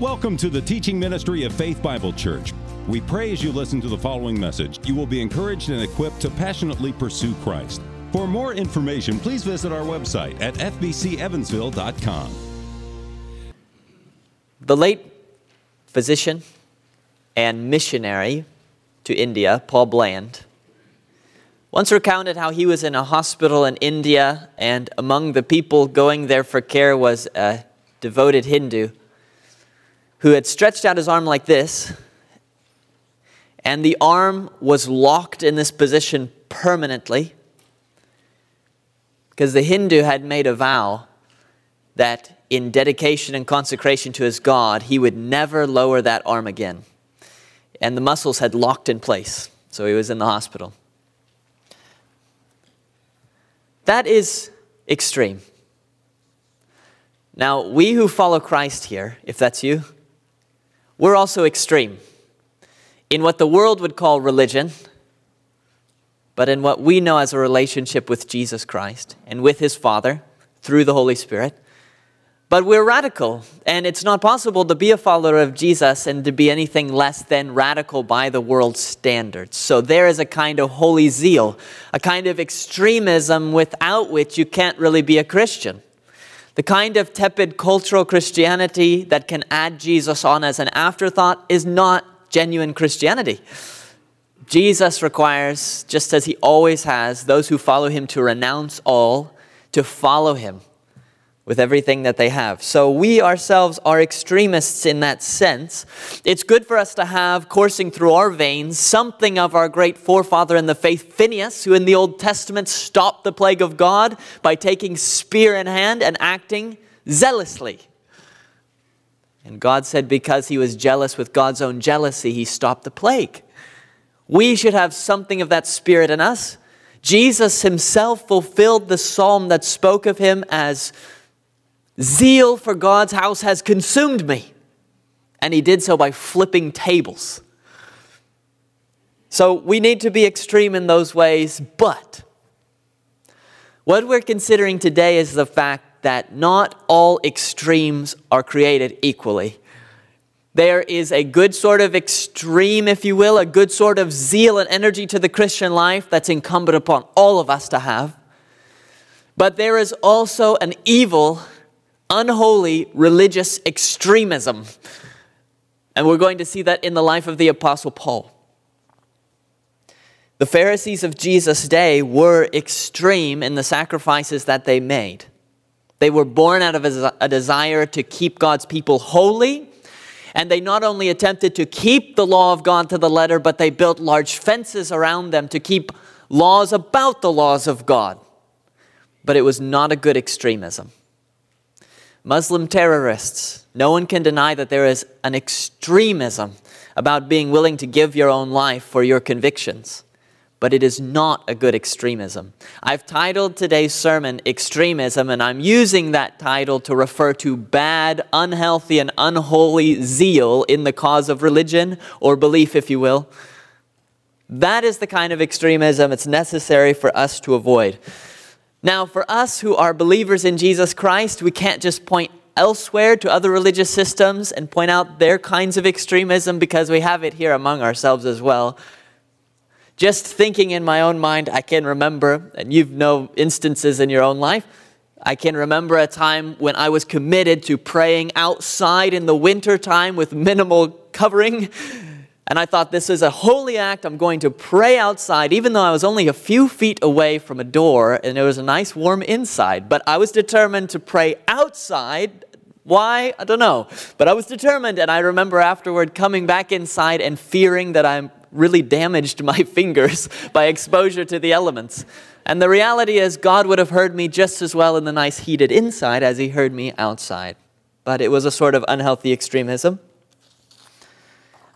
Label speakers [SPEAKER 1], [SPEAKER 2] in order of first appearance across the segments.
[SPEAKER 1] Welcome to the teaching ministry of Faith Bible Church. We pray as you listen to the following message, you will be encouraged and equipped to passionately pursue Christ. For more information, please visit our website at fbcevansville.com.
[SPEAKER 2] The late physician and missionary to India, Paul Brand, once recounted how he was in a hospital in India, and among the people going there for care was a devoted Hindu who had stretched out his arm like this, and the arm was locked in this position permanently because the Hindu had made a vow that in dedication and consecration to his God, he would never lower that arm again. And the muscles had locked in place, so he was in the hospital. That is extreme. Now, we who follow Christ here, if that's you, we're also extreme in what the world would call religion, but in what we know as a relationship with Jesus Christ and with His Father through the Holy Spirit. But we're radical, and it's not possible to be a follower of Jesus and to be anything less than radical by the world's standards. So there is a kind of holy zeal, a kind of extremism without which you can't really be a Christian. The kind of tepid cultural Christianity that can add Jesus on as an afterthought is not genuine Christianity. Jesus requires, just as he always has, those who follow him to renounce all, to follow him with everything that they have. So we ourselves are extremists in that sense. It's good for us to have coursing through our veins something of our great forefather in the faith, Phineas, who in the Old Testament stopped the plague of God by taking spear in hand and acting zealously. And God said because he was jealous with God's own jealousy, he stopped the plague. We should have something of that spirit in us. Jesus himself fulfilled the psalm that spoke of him as Zeal for God's house has consumed me. And he did so by flipping tables. So we need to be extreme in those ways, but what we're considering today is the fact that not all extremes are created equally. There is a good sort of extreme, if you will, a good sort of zeal and energy to the Christian life that's incumbent upon all of us to have. But there is also an evil unholy religious extremism. And we're going to see that in the life of the Apostle Paul. The Pharisees of Jesus' day were extreme in the sacrifices that they made. They were born out of a desire to keep God's people holy, and they not only attempted to keep the law of God to the letter, but they built large fences around them to keep laws about the laws of God. But it was not a good extremism. Muslim terrorists. No one can deny that there is an extremism about being willing to give your own life for your convictions. But it is not a good extremism. I've titled today's sermon Extremism, and I'm using that title to refer to bad, unhealthy, and unholy zeal in the cause of religion or belief, if you will. That is the kind of extremism it's necessary for us to avoid. Now, for us who are believers in Jesus Christ, we can't just point elsewhere to other religious systems and point out their kinds of extremism because we have it here among ourselves as well. Just thinking in my own mind, I can remember, and you've no instances in your own life, I can remember a time when I was committed to praying outside in the winter time with minimal covering and I thought, this is a holy act. I'm going to pray outside, even though I was only a few feet away from a door and it was a nice warm inside. But I was determined to pray outside. Why? I don't know. But I was determined. And I remember afterward coming back inside and fearing that I really damaged my fingers by exposure to the elements. And the reality is, God would have heard me just as well in the nice heated inside as He heard me outside. But it was a sort of unhealthy extremism.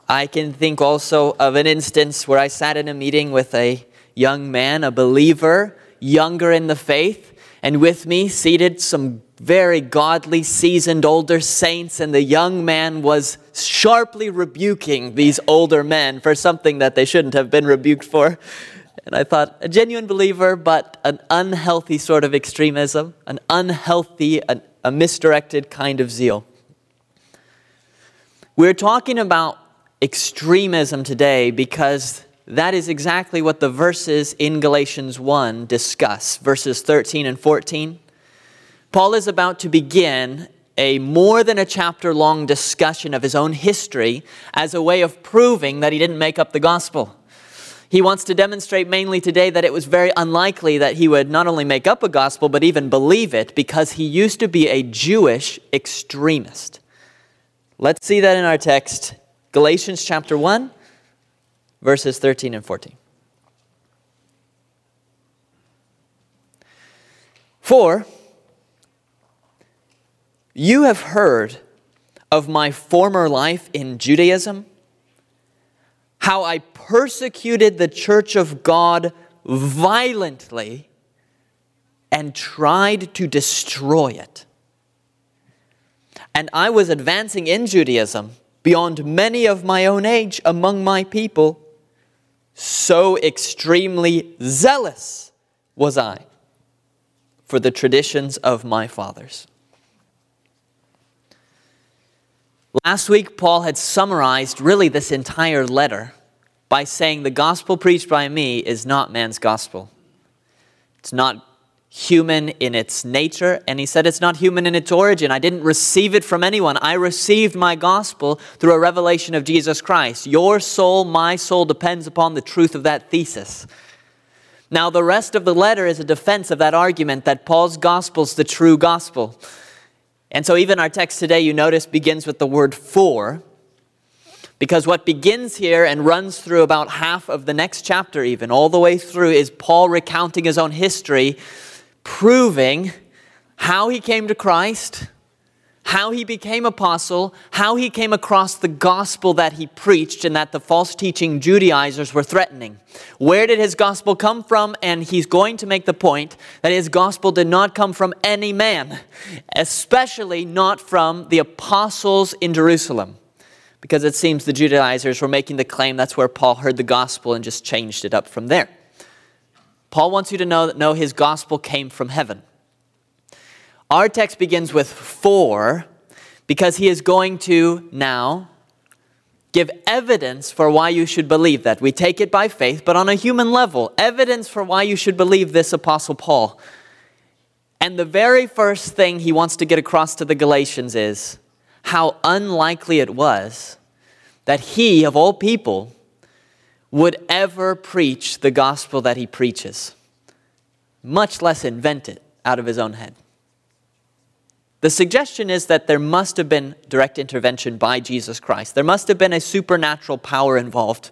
[SPEAKER 2] I can think also of an instance where I sat in a meeting with a young man, a believer, younger in the faith, and with me seated some very godly, seasoned older saints, and the young man was sharply rebuking these older men for something that they shouldn't have been rebuked for. And I thought, a genuine believer, but an unhealthy sort of extremism, an unhealthy, an, a misdirected kind of zeal. We're talking about extremism today because that is exactly what the verses in Galatians 1 discuss, verses 13 and 14. Paul is about to begin a more than a chapter long discussion of his own history as a way of proving that he didn't make up the gospel. He wants to demonstrate mainly today that it was very unlikely that he would not only make up a gospel, but even believe it because he used to be a Jewish extremist. Let's see that in our text, Galatians chapter 1, verses 13 and 14. For you have heard of my former life in Judaism, how I persecuted the church of God violently and tried to destroy it. And I was advancing in Judaism beyond many of my own age among my people so extremely zealous was I for the traditions of my fathers. Last week, Paul had summarized really this entire letter by saying the gospel preached by me is not man's gospel. It's not human in its nature, and he said it's not human in its origin. I didn't receive it from anyone. I received my gospel through a revelation of Jesus Christ. Your soul, my soul, depends upon the truth of that thesis. Now, the rest of the letter is a defense of that argument that Paul's gospel is the true gospel. And so, even our text today, you notice, begins with the word for, because what begins here and runs through about half of the next chapter, even all the way through, is Paul recounting his own history proving how he came to Christ, how he became apostle, how he came across the gospel that he preached and that the false teaching Judaizers were threatening. Where did his gospel come from? And he's going to make the point that his gospel did not come from any man, especially not from the apostles in Jerusalem. Because it seems the Judaizers were making the claim that's where Paul heard the gospel and just changed it up from there. Paul wants you to know that no, his gospel came from heaven. Our text begins with for because he is going to now give evidence for why you should believe that. We take it by faith, but on a human level, evidence for why you should believe this Apostle Paul. And the very first thing he wants to get across to the Galatians is how unlikely it was that he, of all people, would ever preach the gospel that he preaches, much less invent it out of his own head. The suggestion is that there must have been direct intervention by Jesus Christ. There must have been a supernatural power involved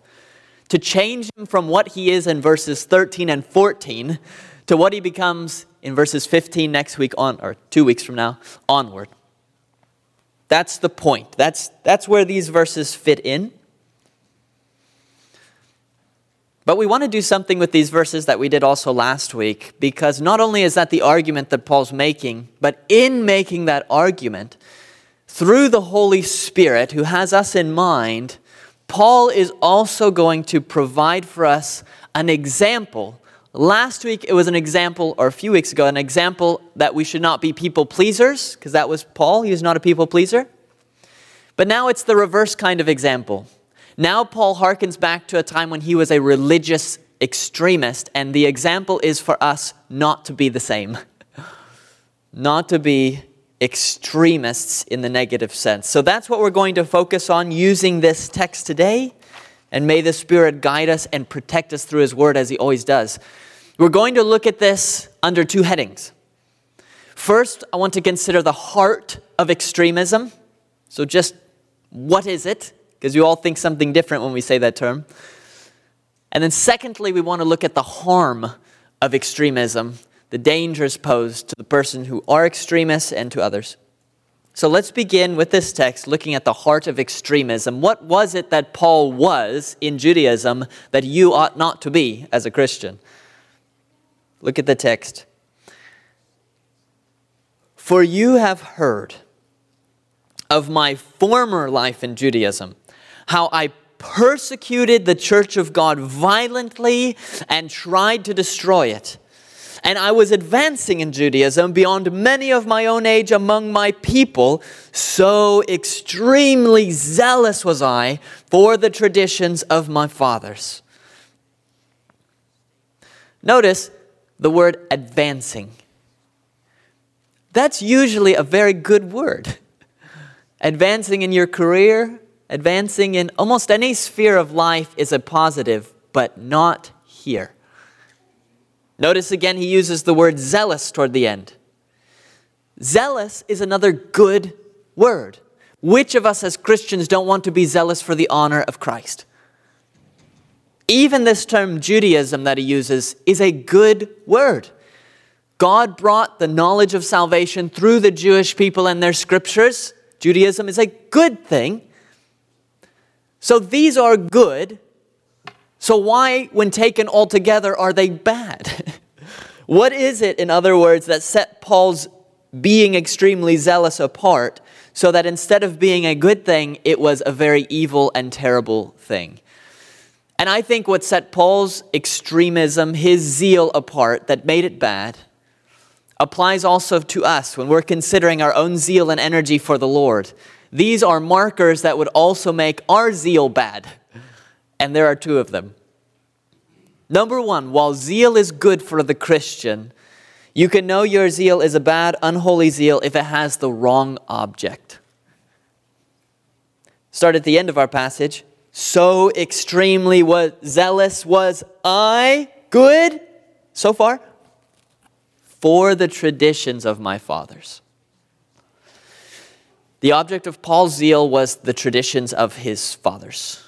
[SPEAKER 2] to change him from what he is in verses 13 and 14 to what he becomes in verses 15 next week on or 2 weeks from now onward. That's the point. That's that's where these verses fit in. But we want to do something with these verses that we did also last week, because not only is that the argument that Paul's making, but in making that argument, through the Holy Spirit who has us in mind, Paul is also going to provide for us an example. Last week it was an example, or a few weeks ago, an example that we should not be people pleasers, because that was Paul. He was not a people pleaser. But now it's the reverse kind of example. Now, Paul harkens back to a time when he was a religious extremist, and the example is for us not to be the same, not to be extremists in the negative sense. So that's what we're going to focus on using this text today, and may the Spirit guide us and protect us through His Word as He always does. We're going to look at this under two headings. First, I want to consider the heart of extremism. So, just what is it? Because you all think something different when we say that term. And then, secondly, we want to look at the harm of extremism, the dangers posed to the person who are extremists and to others. So let's begin with this text looking at the heart of extremism. What was it that Paul was in Judaism that you ought not to be as a Christian? Look at the text. For you have heard of my former life in Judaism how I persecuted the church of God violently and tried to destroy it. and I was advancing in Judaism beyond many of my own age among my people. So extremely zealous was I for the traditions of my fathers. Notice the word advancing. That's usually a very good word. Advancing in your career, advancing in almost any sphere of life is a positive, but not here. Notice again, he uses the word zealous toward the end. Zealous is another good word. Which of us as Christians don't want to be zealous for the honor of Christ? Even this term Judaism that he uses is a good word. God brought the knowledge of salvation through the Jewish people and their scriptures. Judaism is a good thing. So these are good. So why, when taken all together, are they bad? what is it, in other words, that set Paul's being extremely zealous apart so that instead of being a good thing, it was a very evil and terrible thing? And I think what set Paul's extremism, his zeal apart that made it bad, applies also to us when we're considering our own zeal and energy for the Lord. These are markers that would also make our zeal bad and there are two of them. Number one, while zeal is good for the Christian, you can know your zeal is a bad, unholy zeal if it has the wrong object. Start at the end of our passage. So extremely was zealous was I good so far for the traditions of my fathers. The object of Paul's zeal was the traditions of his fathers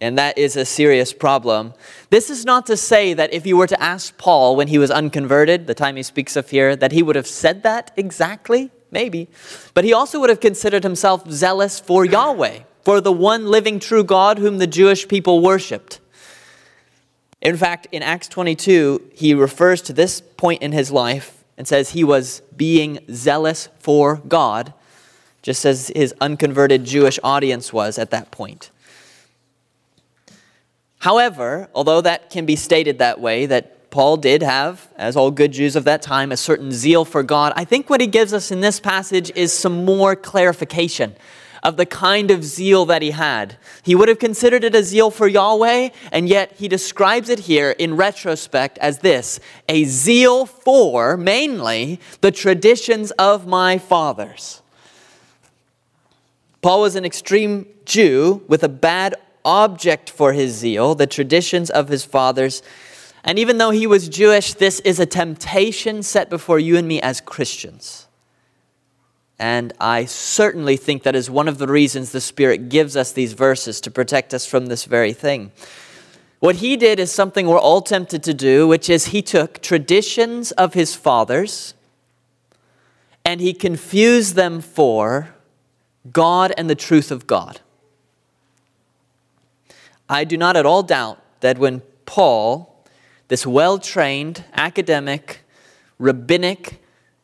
[SPEAKER 2] and that is a serious problem. This is not to say that if you were to ask Paul when he was unconverted, the time he speaks of here, that he would have said that exactly, maybe. But he also would have considered himself zealous for Yahweh, for the one living true God whom the Jewish people worshiped. In fact, in Acts 22, he refers to this point in his life and says he was being zealous for God, just as his unconverted Jewish audience was at that point. However, although that can be stated that way, that Paul did have, as all good Jews of that time, a certain zeal for God, I think what he gives us in this passage is some more clarification of the kind of zeal that he had. He would have considered it a zeal for Yahweh, and yet he describes it here in retrospect as this a zeal for, mainly, the traditions of my fathers. Paul was an extreme Jew with a bad object for his zeal, the traditions of his fathers. And even though he was Jewish, this is a temptation set before you and me as Christians. And I certainly think that is one of the reasons the Spirit gives us these verses to protect us from this very thing. What he did is something we're all tempted to do, which is he took traditions of his fathers and he confused them for God and the truth of God. I do not at all doubt that when Paul, this well trained academic, rabbinic,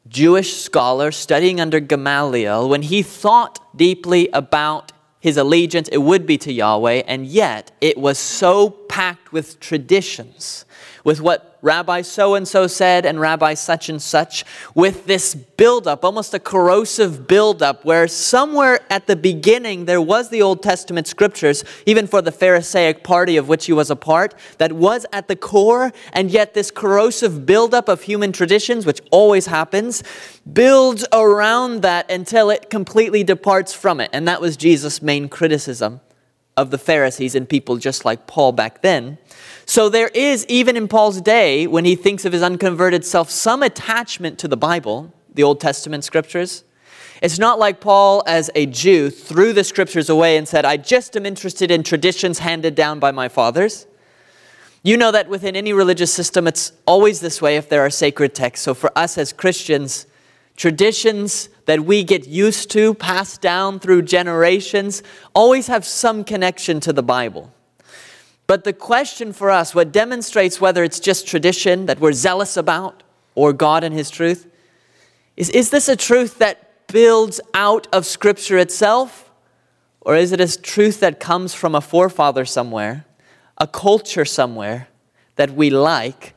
[SPEAKER 2] Jewish scholar studying under Gamaliel, when he thought deeply about his allegiance, it would be to Yahweh, and yet it was so packed with traditions, with what Rabbi so and so said and Rabbi such and such, with this buildup, almost a corrosive buildup, where somewhere at the beginning there was the Old Testament scriptures, even for the Pharisaic party of which he was a part, that was at the core, and yet this corrosive buildup of human traditions, which always happens, builds around that until it completely departs from it. And that was Jesus' main criticism of the Pharisees and people just like Paul back then. So there is, even in Paul's day, when he thinks of his unconverted self, some attachment to the Bible, the Old Testament scriptures. It's not like Paul, as a Jew, threw the scriptures away and said, I just am interested in traditions handed down by my fathers. You know that within any religious system, it's always this way if there are sacred texts. So for us as Christians, traditions that we get used to, passed down through generations, always have some connection to the Bible. But the question for us, what demonstrates whether it's just tradition that we're zealous about or God and His truth, is is this a truth that builds out of Scripture itself? Or is it a truth that comes from a forefather somewhere, a culture somewhere that we like,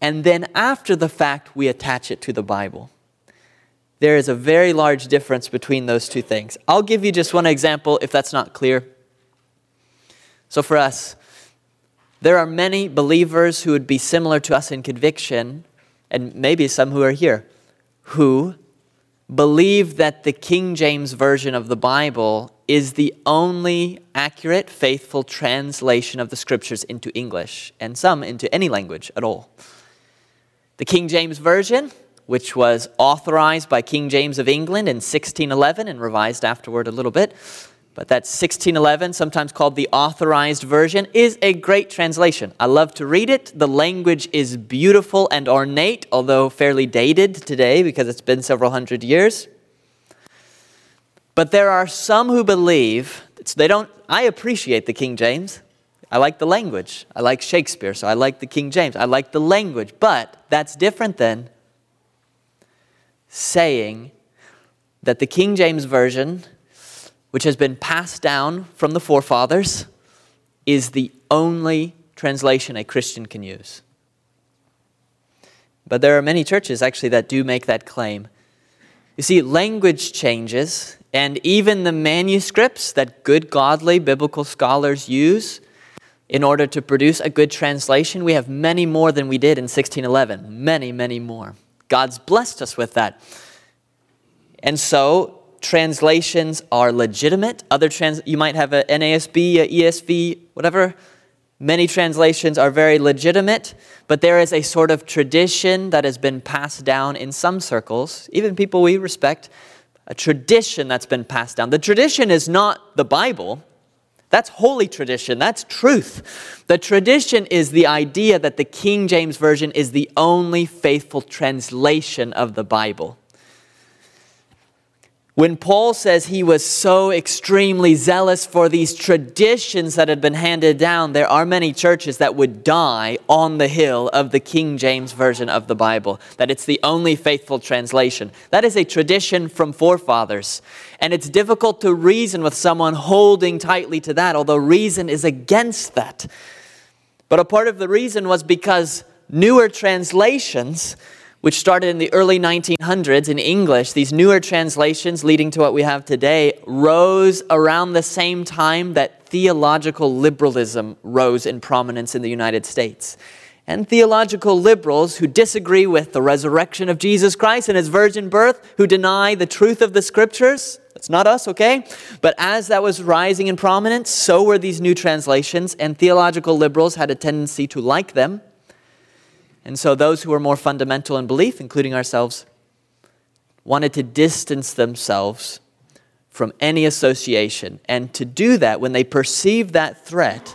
[SPEAKER 2] and then after the fact, we attach it to the Bible. There is a very large difference between those two things. I'll give you just one example if that's not clear. So, for us, there are many believers who would be similar to us in conviction, and maybe some who are here, who believe that the King James Version of the Bible is the only accurate, faithful translation of the scriptures into English, and some into any language at all. The King James Version, which was authorized by King James of England in 1611 and revised afterward a little bit, but that 1611, sometimes called the Authorized Version, is a great translation. I love to read it. The language is beautiful and ornate, although fairly dated today because it's been several hundred years. But there are some who believe they don't. I appreciate the King James. I like the language. I like Shakespeare, so I like the King James. I like the language, but that's different than saying that the King James Version which has been passed down from the forefathers, is the only translation a Christian can use. But there are many churches actually that do make that claim. You see, language changes, and even the manuscripts that good, godly, biblical scholars use in order to produce a good translation, we have many more than we did in 1611. Many, many more. God's blessed us with that. And so, translations are legitimate. Other trans you might have a NASB, a ESV, whatever. Many translations are very legitimate, but there is a sort of tradition that has been passed down in some circles, even people we respect, a tradition that's been passed down. The tradition is not the Bible. That's holy tradition. That's truth. The tradition is the idea that the King James Version is the only faithful translation of the Bible. When Paul says he was so extremely zealous for these traditions that had been handed down, there are many churches that would die on the hill of the King James Version of the Bible, that it's the only faithful translation. That is a tradition from forefathers. And it's difficult to reason with someone holding tightly to that, although reason is against that. But a part of the reason was because newer translations which started in the early 1900s in English, these newer translations leading to what we have today, rose around the same time that theological liberalism rose in prominence in the United States. And theological liberals who disagree with the resurrection of Jesus Christ and his virgin birth, who deny the truth of the scriptures, that's not us, okay? But as that was rising in prominence, so were these new translations, and theological liberals had a tendency to like them and so those who were more fundamental in belief, including ourselves, wanted to distance themselves from any association. And to do that, when they perceived that threat,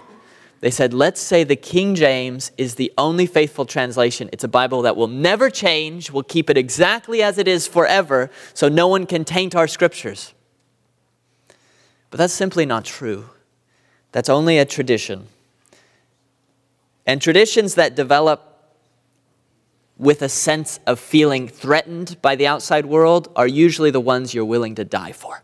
[SPEAKER 2] they said, let's say the King James is the only faithful translation. It's a Bible that will never change, we'll keep it exactly as it is forever, so no one can taint our scriptures. But that's simply not true. That's only a tradition. And traditions that develop with a sense of feeling threatened by the outside world are usually the ones you're willing to die for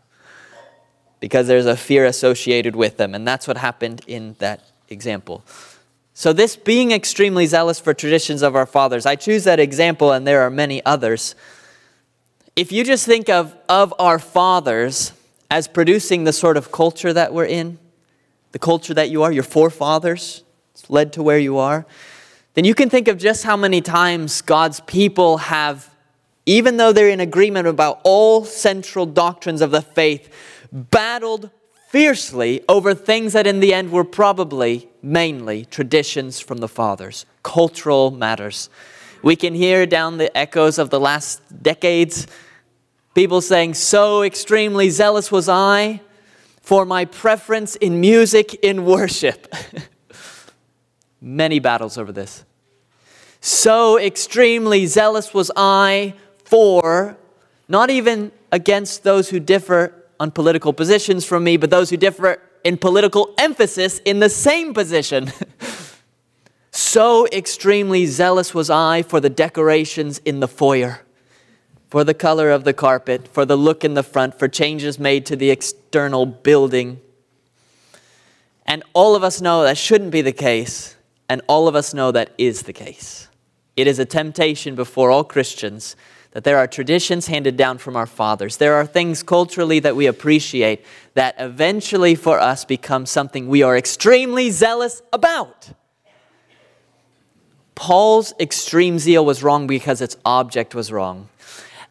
[SPEAKER 2] because there's a fear associated with them. And that's what happened in that example. So, this being extremely zealous for traditions of our fathers, I choose that example, and there are many others. If you just think of, of our fathers as producing the sort of culture that we're in, the culture that you are, your forefathers, led to where you are then you can think of just how many times God's people have, even though they're in agreement about all central doctrines of the faith, battled fiercely over things that in the end were probably mainly traditions from the fathers, cultural matters. We can hear down the echoes of the last decades people saying, So extremely zealous was I for my preference in music in worship. Many battles over this. So extremely zealous was I for, not even against those who differ on political positions from me, but those who differ in political emphasis in the same position. so extremely zealous was I for the decorations in the foyer, for the color of the carpet, for the look in the front, for changes made to the external building. And all of us know that shouldn't be the case, and all of us know that is the case it is a temptation before all Christians that there are traditions handed down from our fathers. There are things culturally that we appreciate that eventually for us become something we are extremely zealous about. Paul's extreme zeal was wrong because its object was wrong.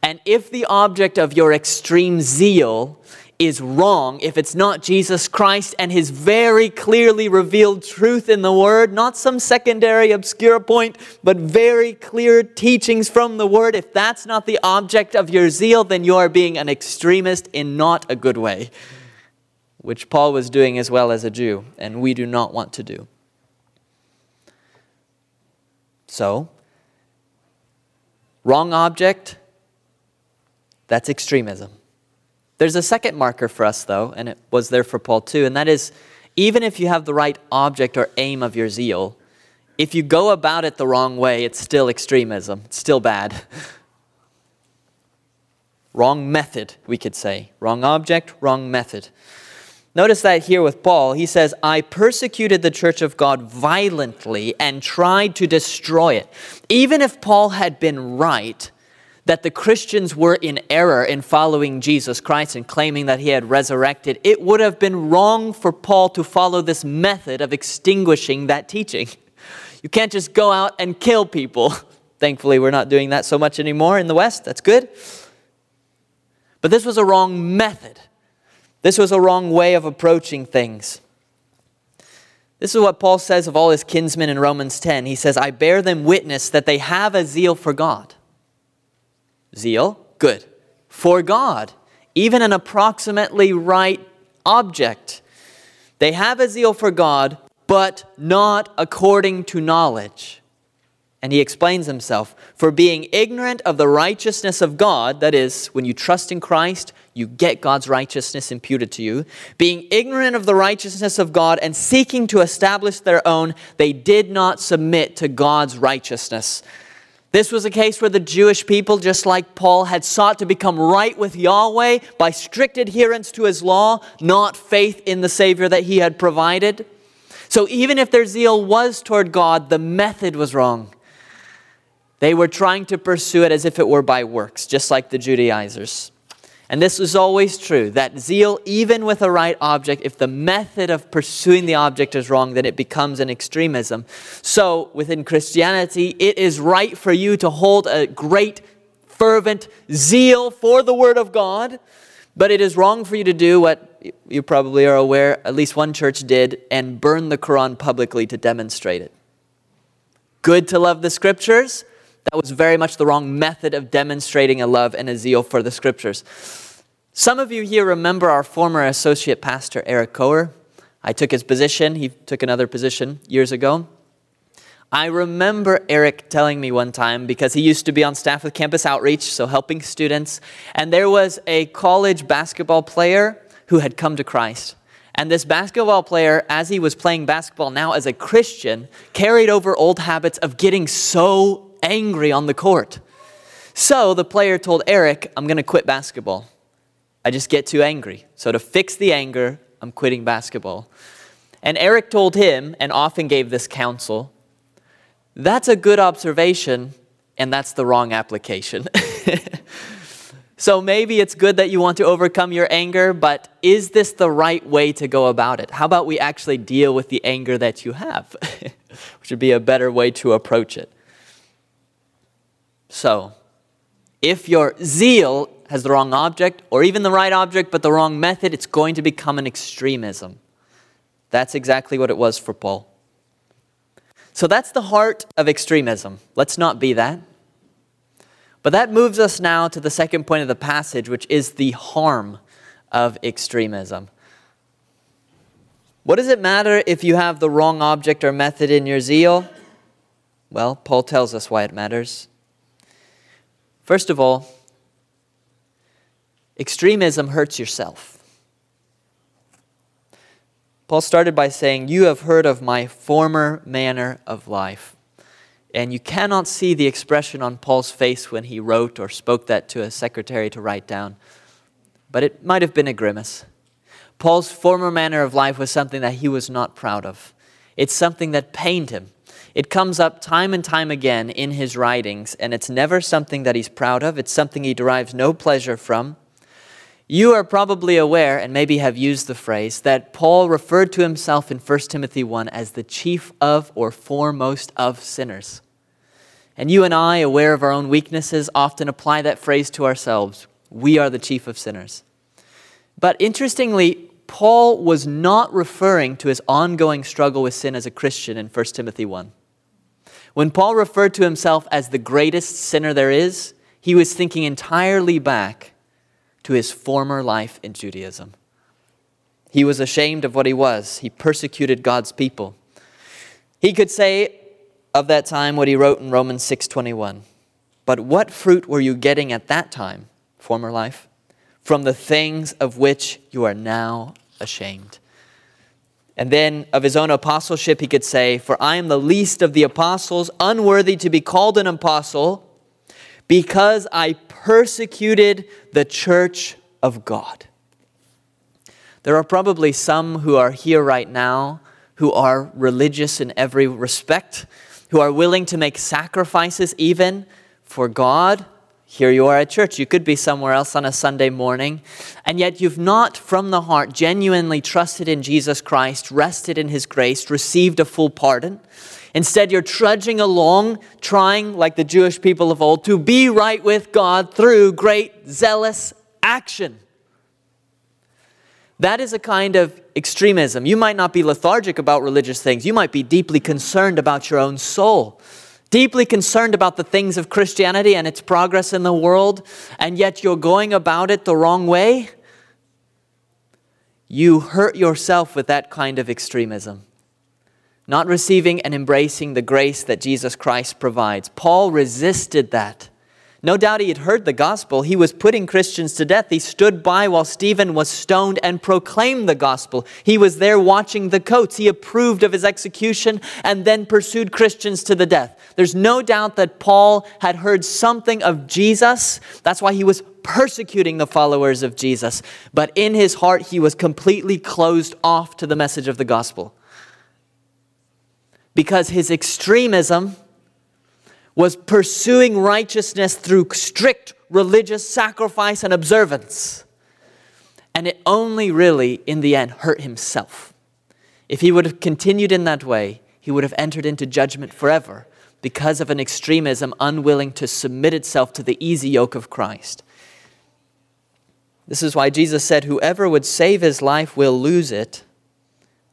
[SPEAKER 2] And if the object of your extreme zeal is wrong, if it's not Jesus Christ and his very clearly revealed truth in the Word, not some secondary obscure point, but very clear teachings from the Word, if that's not the object of your zeal, then you are being an extremist in not a good way, which Paul was doing as well as a Jew, and we do not want to do. So, wrong object, that's extremism. There's a second marker for us, though, and it was there for Paul too, and that is even if you have the right object or aim of your zeal, if you go about it the wrong way, it's still extremism. It's still bad. wrong method, we could say. Wrong object, wrong method. Notice that here with Paul, he says, I persecuted the church of God violently and tried to destroy it. Even if Paul had been right, that the Christians were in error in following Jesus Christ and claiming that he had resurrected, it would have been wrong for Paul to follow this method of extinguishing that teaching. You can't just go out and kill people. Thankfully, we're not doing that so much anymore in the West. That's good. But this was a wrong method. This was a wrong way of approaching things. This is what Paul says of all his kinsmen in Romans 10. He says, I bear them witness that they have a zeal for God. Zeal, good. For God, even an approximately right object. They have a zeal for God, but not according to knowledge. And he explains himself for being ignorant of the righteousness of God, that is, when you trust in Christ, you get God's righteousness imputed to you. Being ignorant of the righteousness of God and seeking to establish their own, they did not submit to God's righteousness. This was a case where the Jewish people, just like Paul, had sought to become right with Yahweh by strict adherence to his law, not faith in the Savior that he had provided. So even if their zeal was toward God, the method was wrong. They were trying to pursue it as if it were by works, just like the Judaizers. And this is always true that zeal, even with a right object, if the method of pursuing the object is wrong, then it becomes an extremism. So, within Christianity, it is right for you to hold a great, fervent zeal for the Word of God, but it is wrong for you to do what you probably are aware at least one church did and burn the Quran publicly to demonstrate it. Good to love the Scriptures that was very much the wrong method of demonstrating a love and a zeal for the scriptures. Some of you here remember our former associate pastor, Eric Coer. I took his position, he took another position years ago. I remember Eric telling me one time because he used to be on staff with Campus Outreach, so helping students, and there was a college basketball player who had come to Christ. And this basketball player, as he was playing basketball now as a Christian, carried over old habits of getting so angry on the court. So the player told Eric, I'm going to quit basketball. I just get too angry. So to fix the anger, I'm quitting basketball. And Eric told him, and often gave this counsel, that's a good observation, and that's the wrong application. so maybe it's good that you want to overcome your anger, but is this the right way to go about it? How about we actually deal with the anger that you have? Which would be a better way to approach it. So, if your zeal has the wrong object, or even the right object but the wrong method, it's going to become an extremism. That's exactly what it was for Paul. So that's the heart of extremism. Let's not be that. But that moves us now to the second point of the passage, which is the harm of extremism. What does it matter if you have the wrong object or method in your zeal? Well, Paul tells us why it matters. First of all, extremism hurts yourself. Paul started by saying, You have heard of my former manner of life. And you cannot see the expression on Paul's face when he wrote or spoke that to a secretary to write down, but it might have been a grimace. Paul's former manner of life was something that he was not proud of. It's something that pained him. It comes up time and time again in his writings, and it's never something that he's proud of. It's something he derives no pleasure from. You are probably aware, and maybe have used the phrase, that Paul referred to himself in 1 Timothy 1 as the chief of or foremost of sinners. And you and I, aware of our own weaknesses, often apply that phrase to ourselves. We are the chief of sinners. But interestingly, Paul was not referring to his ongoing struggle with sin as a Christian in 1 Timothy 1. When Paul referred to himself as the greatest sinner there is, he was thinking entirely back to his former life in Judaism. He was ashamed of what he was. He persecuted God's people. He could say of that time what he wrote in Romans 6:21. But what fruit were you getting at that time, former life, from the things of which you are now ashamed? And then of his own apostleship, he could say, For I am the least of the apostles, unworthy to be called an apostle, because I persecuted the church of God. There are probably some who are here right now who are religious in every respect, who are willing to make sacrifices even for God here you are at church. You could be somewhere else on a Sunday morning, and yet you've not from the heart genuinely trusted in Jesus Christ, rested in His grace, received a full pardon. Instead, you're trudging along, trying, like the Jewish people of old, to be right with God through great zealous action. That is a kind of extremism. You might not be lethargic about religious things, you might be deeply concerned about your own soul deeply concerned about the things of Christianity and its progress in the world, and yet you're going about it the wrong way, you hurt yourself with that kind of extremism. Not receiving and embracing the grace that Jesus Christ provides. Paul resisted that. No doubt he had heard the gospel. He was putting Christians to death. He stood by while Stephen was stoned and proclaimed the gospel. He was there watching the coats. He approved of his execution and then pursued Christians to the death. There's no doubt that Paul had heard something of Jesus. That's why he was persecuting the followers of Jesus. But in his heart, he was completely closed off to the message of the gospel. Because his extremism, was pursuing righteousness through strict religious sacrifice and observance. And it only really, in the end, hurt himself. If he would have continued in that way, he would have entered into judgment forever because of an extremism unwilling to submit itself to the easy yoke of Christ. This is why Jesus said, Whoever would save his life will lose it.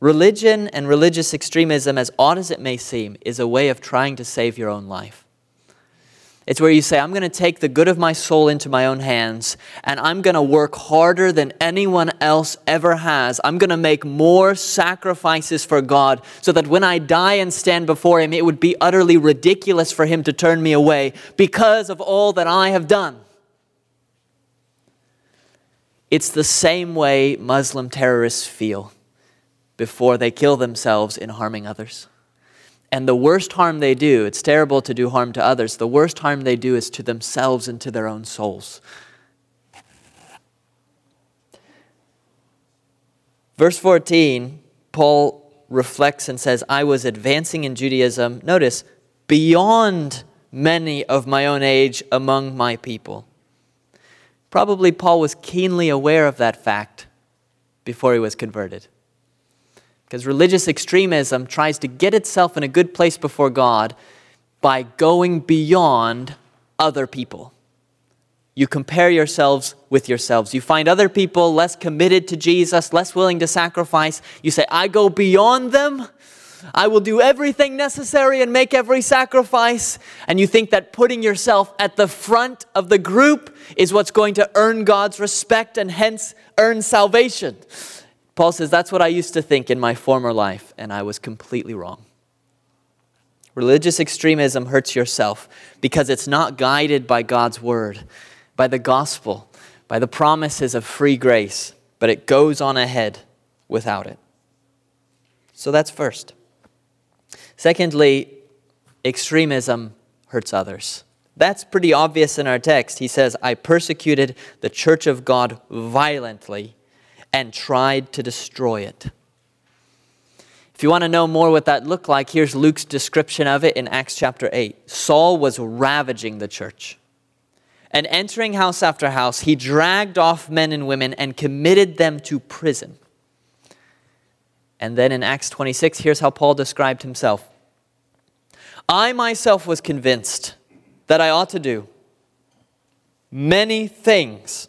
[SPEAKER 2] Religion and religious extremism, as odd as it may seem, is a way of trying to save your own life. It's where you say, I'm going to take the good of my soul into my own hands and I'm going to work harder than anyone else ever has. I'm going to make more sacrifices for God so that when I die and stand before Him, it would be utterly ridiculous for Him to turn me away because of all that I have done. It's the same way Muslim terrorists feel before they kill themselves in harming others. And the worst harm they do, it's terrible to do harm to others, the worst harm they do is to themselves and to their own souls. Verse 14, Paul reflects and says, I was advancing in Judaism, notice, beyond many of my own age among my people. Probably Paul was keenly aware of that fact before he was converted. Because religious extremism tries to get itself in a good place before God by going beyond other people. You compare yourselves with yourselves. You find other people less committed to Jesus, less willing to sacrifice. You say, I go beyond them. I will do everything necessary and make every sacrifice. And you think that putting yourself at the front of the group is what's going to earn God's respect and hence earn salvation. Paul says, That's what I used to think in my former life, and I was completely wrong. Religious extremism hurts yourself because it's not guided by God's word, by the gospel, by the promises of free grace, but it goes on ahead without it. So that's first. Secondly, extremism hurts others. That's pretty obvious in our text. He says, I persecuted the church of God violently and tried to destroy it. If you want to know more what that looked like, here's Luke's description of it in Acts chapter 8. Saul was ravaging the church. And entering house after house, he dragged off men and women and committed them to prison. And then in Acts 26, here's how Paul described himself I myself was convinced that I ought to do many things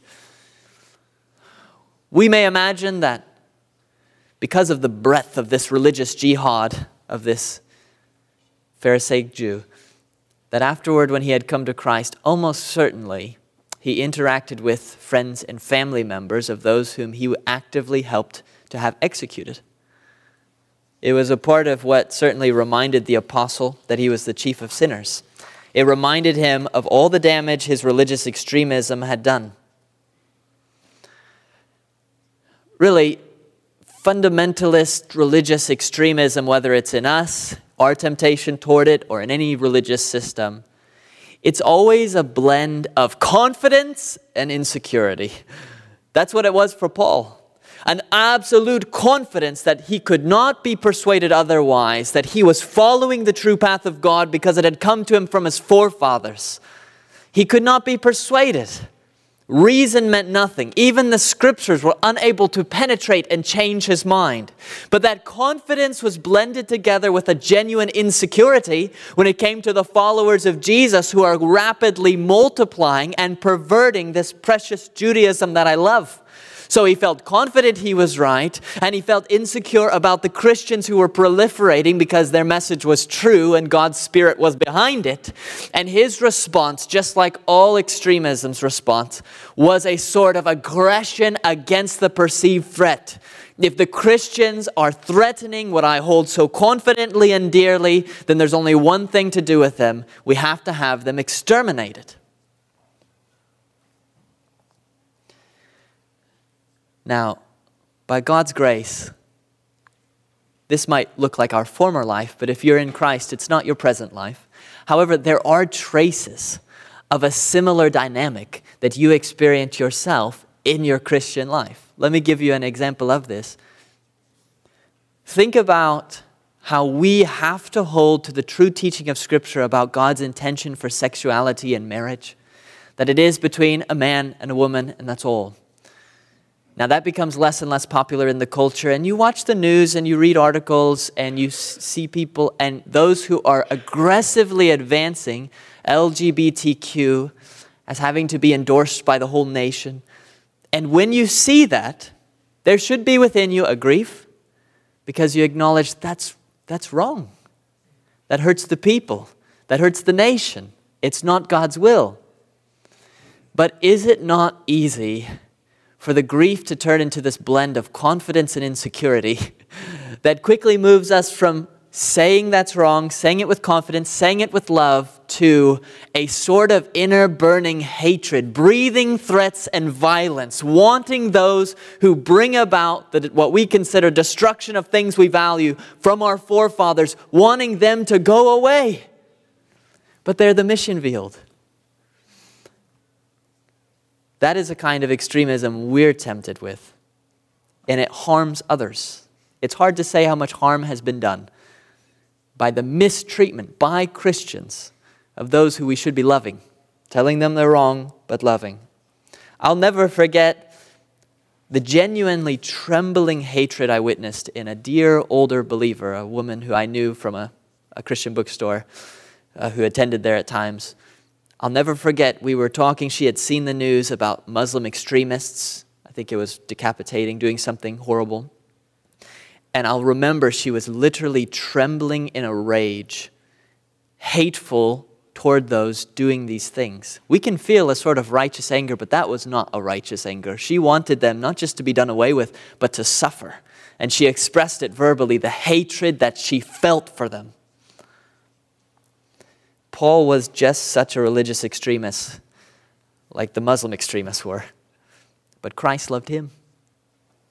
[SPEAKER 2] We may imagine that because of the breadth of this religious jihad of this Pharisaic Jew, that afterward, when he had come to Christ, almost certainly he interacted with friends and family members of those whom he actively helped to have executed. It was a part of what certainly reminded the apostle that he was the chief of sinners. It reminded him of all the damage his religious extremism had done. Really, fundamentalist religious extremism, whether it's in us, our temptation toward it, or in any religious system, it's always a blend of confidence and insecurity. That's what it was for Paul. An absolute confidence that he could not be persuaded otherwise, that he was following the true path of God because it had come to him from his forefathers. He could not be persuaded. Reason meant nothing. Even the scriptures were unable to penetrate and change his mind. But that confidence was blended together with a genuine insecurity when it came to the followers of Jesus who are rapidly multiplying and perverting this precious Judaism that I love. So he felt confident he was right, and he felt insecure about the Christians who were proliferating because their message was true and God's Spirit was behind it. And his response, just like all extremism's response, was a sort of aggression against the perceived threat. If the Christians are threatening what I hold so confidently and dearly, then there's only one thing to do with them. We have to have them exterminated. Now, by God's grace, this might look like our former life, but if you're in Christ, it's not your present life. However, there are traces of a similar dynamic that you experience yourself in your Christian life. Let me give you an example of this. Think about how we have to hold to the true teaching of Scripture about God's intention for sexuality and marriage, that it is between a man and a woman, and that's all. Now, that becomes less and less popular in the culture, and you watch the news and you read articles and you see people, and those who are aggressively advancing LGBTQ as having to be endorsed by the whole nation. And when you see that, there should be within you a grief because you acknowledge that's, that's wrong. That hurts the people, that hurts the nation. It's not God's will. But is it not easy? For the grief to turn into this blend of confidence and insecurity that quickly moves us from saying that's wrong, saying it with confidence, saying it with love, to a sort of inner burning hatred, breathing threats and violence, wanting those who bring about the, what we consider destruction of things we value from our forefathers, wanting them to go away. But they're the mission field. That is a kind of extremism we're tempted with, and it harms others. It's hard to say how much harm has been done by the mistreatment by Christians of those who we should be loving, telling them they're wrong, but loving. I'll never forget the genuinely trembling hatred I witnessed in a dear older believer, a woman who I knew from a, a Christian bookstore, uh, who attended there at times. I'll never forget, we were talking, she had seen the news about Muslim extremists. I think it was decapitating, doing something horrible. And I'll remember she was literally trembling in a rage, hateful toward those doing these things. We can feel a sort of righteous anger, but that was not a righteous anger. She wanted them not just to be done away with, but to suffer. and she expressed it verbally the hatred that she felt for them. Paul was just such a religious extremist, like the Muslim extremists were. But Christ loved him.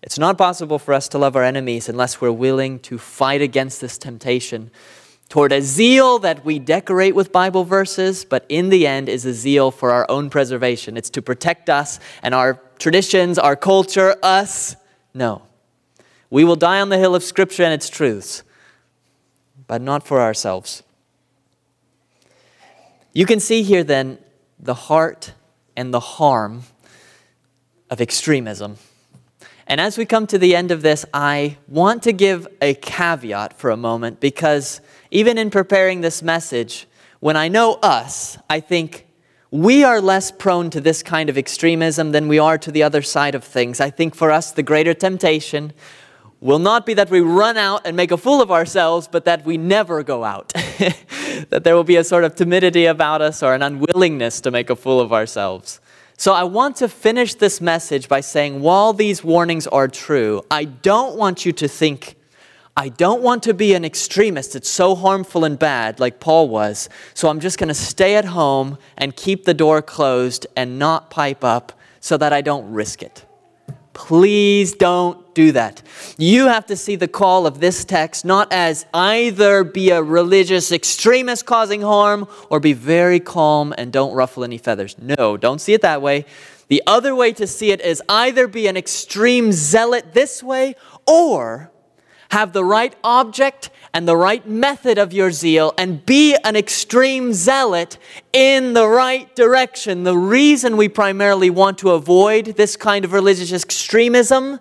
[SPEAKER 2] It's not possible for us to love our enemies unless we're willing to fight against this temptation toward a zeal that we decorate with Bible verses, but in the end is a zeal for our own preservation. It's to protect us and our traditions, our culture, us. No. We will die on the hill of Scripture and its truths, but not for ourselves. You can see here then the heart and the harm of extremism. And as we come to the end of this, I want to give a caveat for a moment because even in preparing this message, when I know us, I think we are less prone to this kind of extremism than we are to the other side of things. I think for us, the greater temptation will not be that we run out and make a fool of ourselves, but that we never go out. that there will be a sort of timidity about us or an unwillingness to make a fool of ourselves. So I want to finish this message by saying while these warnings are true, I don't want you to think, I don't want to be an extremist. It's so harmful and bad, like Paul was. So I'm just going to stay at home and keep the door closed and not pipe up so that I don't risk it. Please don't do that. You have to see the call of this text not as either be a religious extremist causing harm or be very calm and don't ruffle any feathers. No, don't see it that way. The other way to see it is either be an extreme zealot this way or have the right object and the right method of your zeal and be an extreme zealot in the right direction. The reason we primarily want to avoid this kind of religious extremism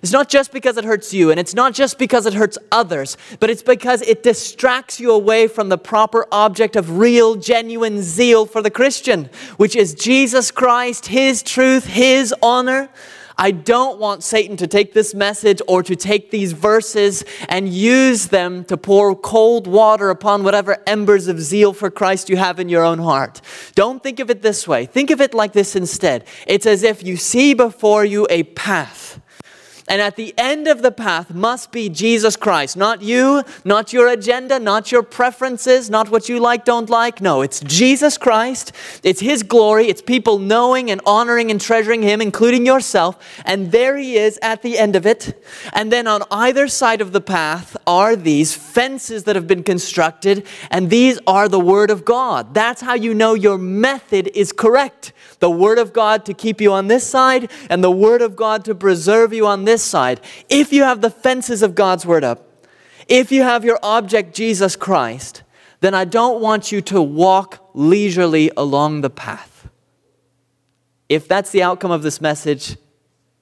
[SPEAKER 2] is not just because it hurts you and it's not just because it hurts others, but it's because it distracts you away from the proper object of real, genuine zeal for the Christian, which is Jesus Christ, His truth, His honor. I don't want Satan to take this message or to take these verses and use them to pour cold water upon whatever embers of zeal for Christ you have in your own heart. Don't think of it this way. Think of it like this instead. It's as if you see before you a path and at the end of the path must be Jesus Christ. Not you, not your agenda, not your preferences, not what you like, don't like. No, it's Jesus Christ. It's His glory. It's people knowing and honoring and treasuring Him, including yourself. And there He is at the end of it. And then on either side of the path are these fences that have been constructed, and these are the Word of God. That's how you know your method is correct the Word of God to keep you on this side and the Word of God to preserve you on this side. If you have the fences of God's Word up, if you have your object, Jesus Christ, then I don't want you to walk leisurely along the path. If that's the outcome of this message,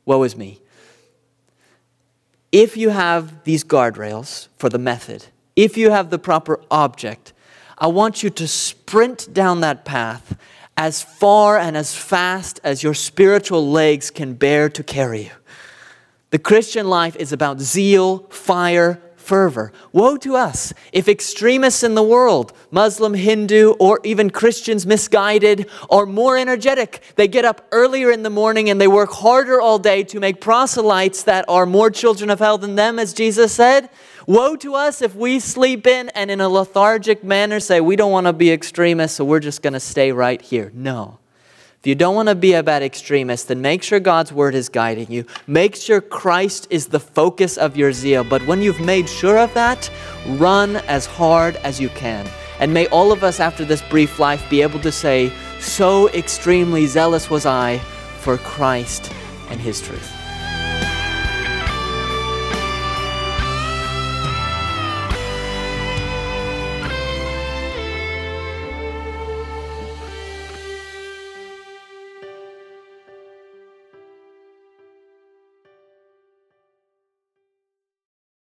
[SPEAKER 2] woe is me. If you have these guardrails for the method, if you have the proper object, I want you to sprint down that path as far and as fast as your spiritual legs can bear to carry you. The Christian life is about zeal, fire, fervor. Woe to us if extremists in the world, Muslim, Hindu, or even Christians misguided, are more energetic. They get up earlier in the morning and they work harder all day to make proselytes that are more children of hell than them, as Jesus said. Woe to us if we sleep in and in a lethargic manner say, we don't want to be extremists, so we're just going to stay right here. No. If you don't want to be a bad extremist, then make sure God's word is guiding you. Make sure Christ is the focus of your zeal. But when you've made sure of that, run as hard as you can. And may all of us after this brief life be able to say, So extremely zealous was I for Christ and his truth.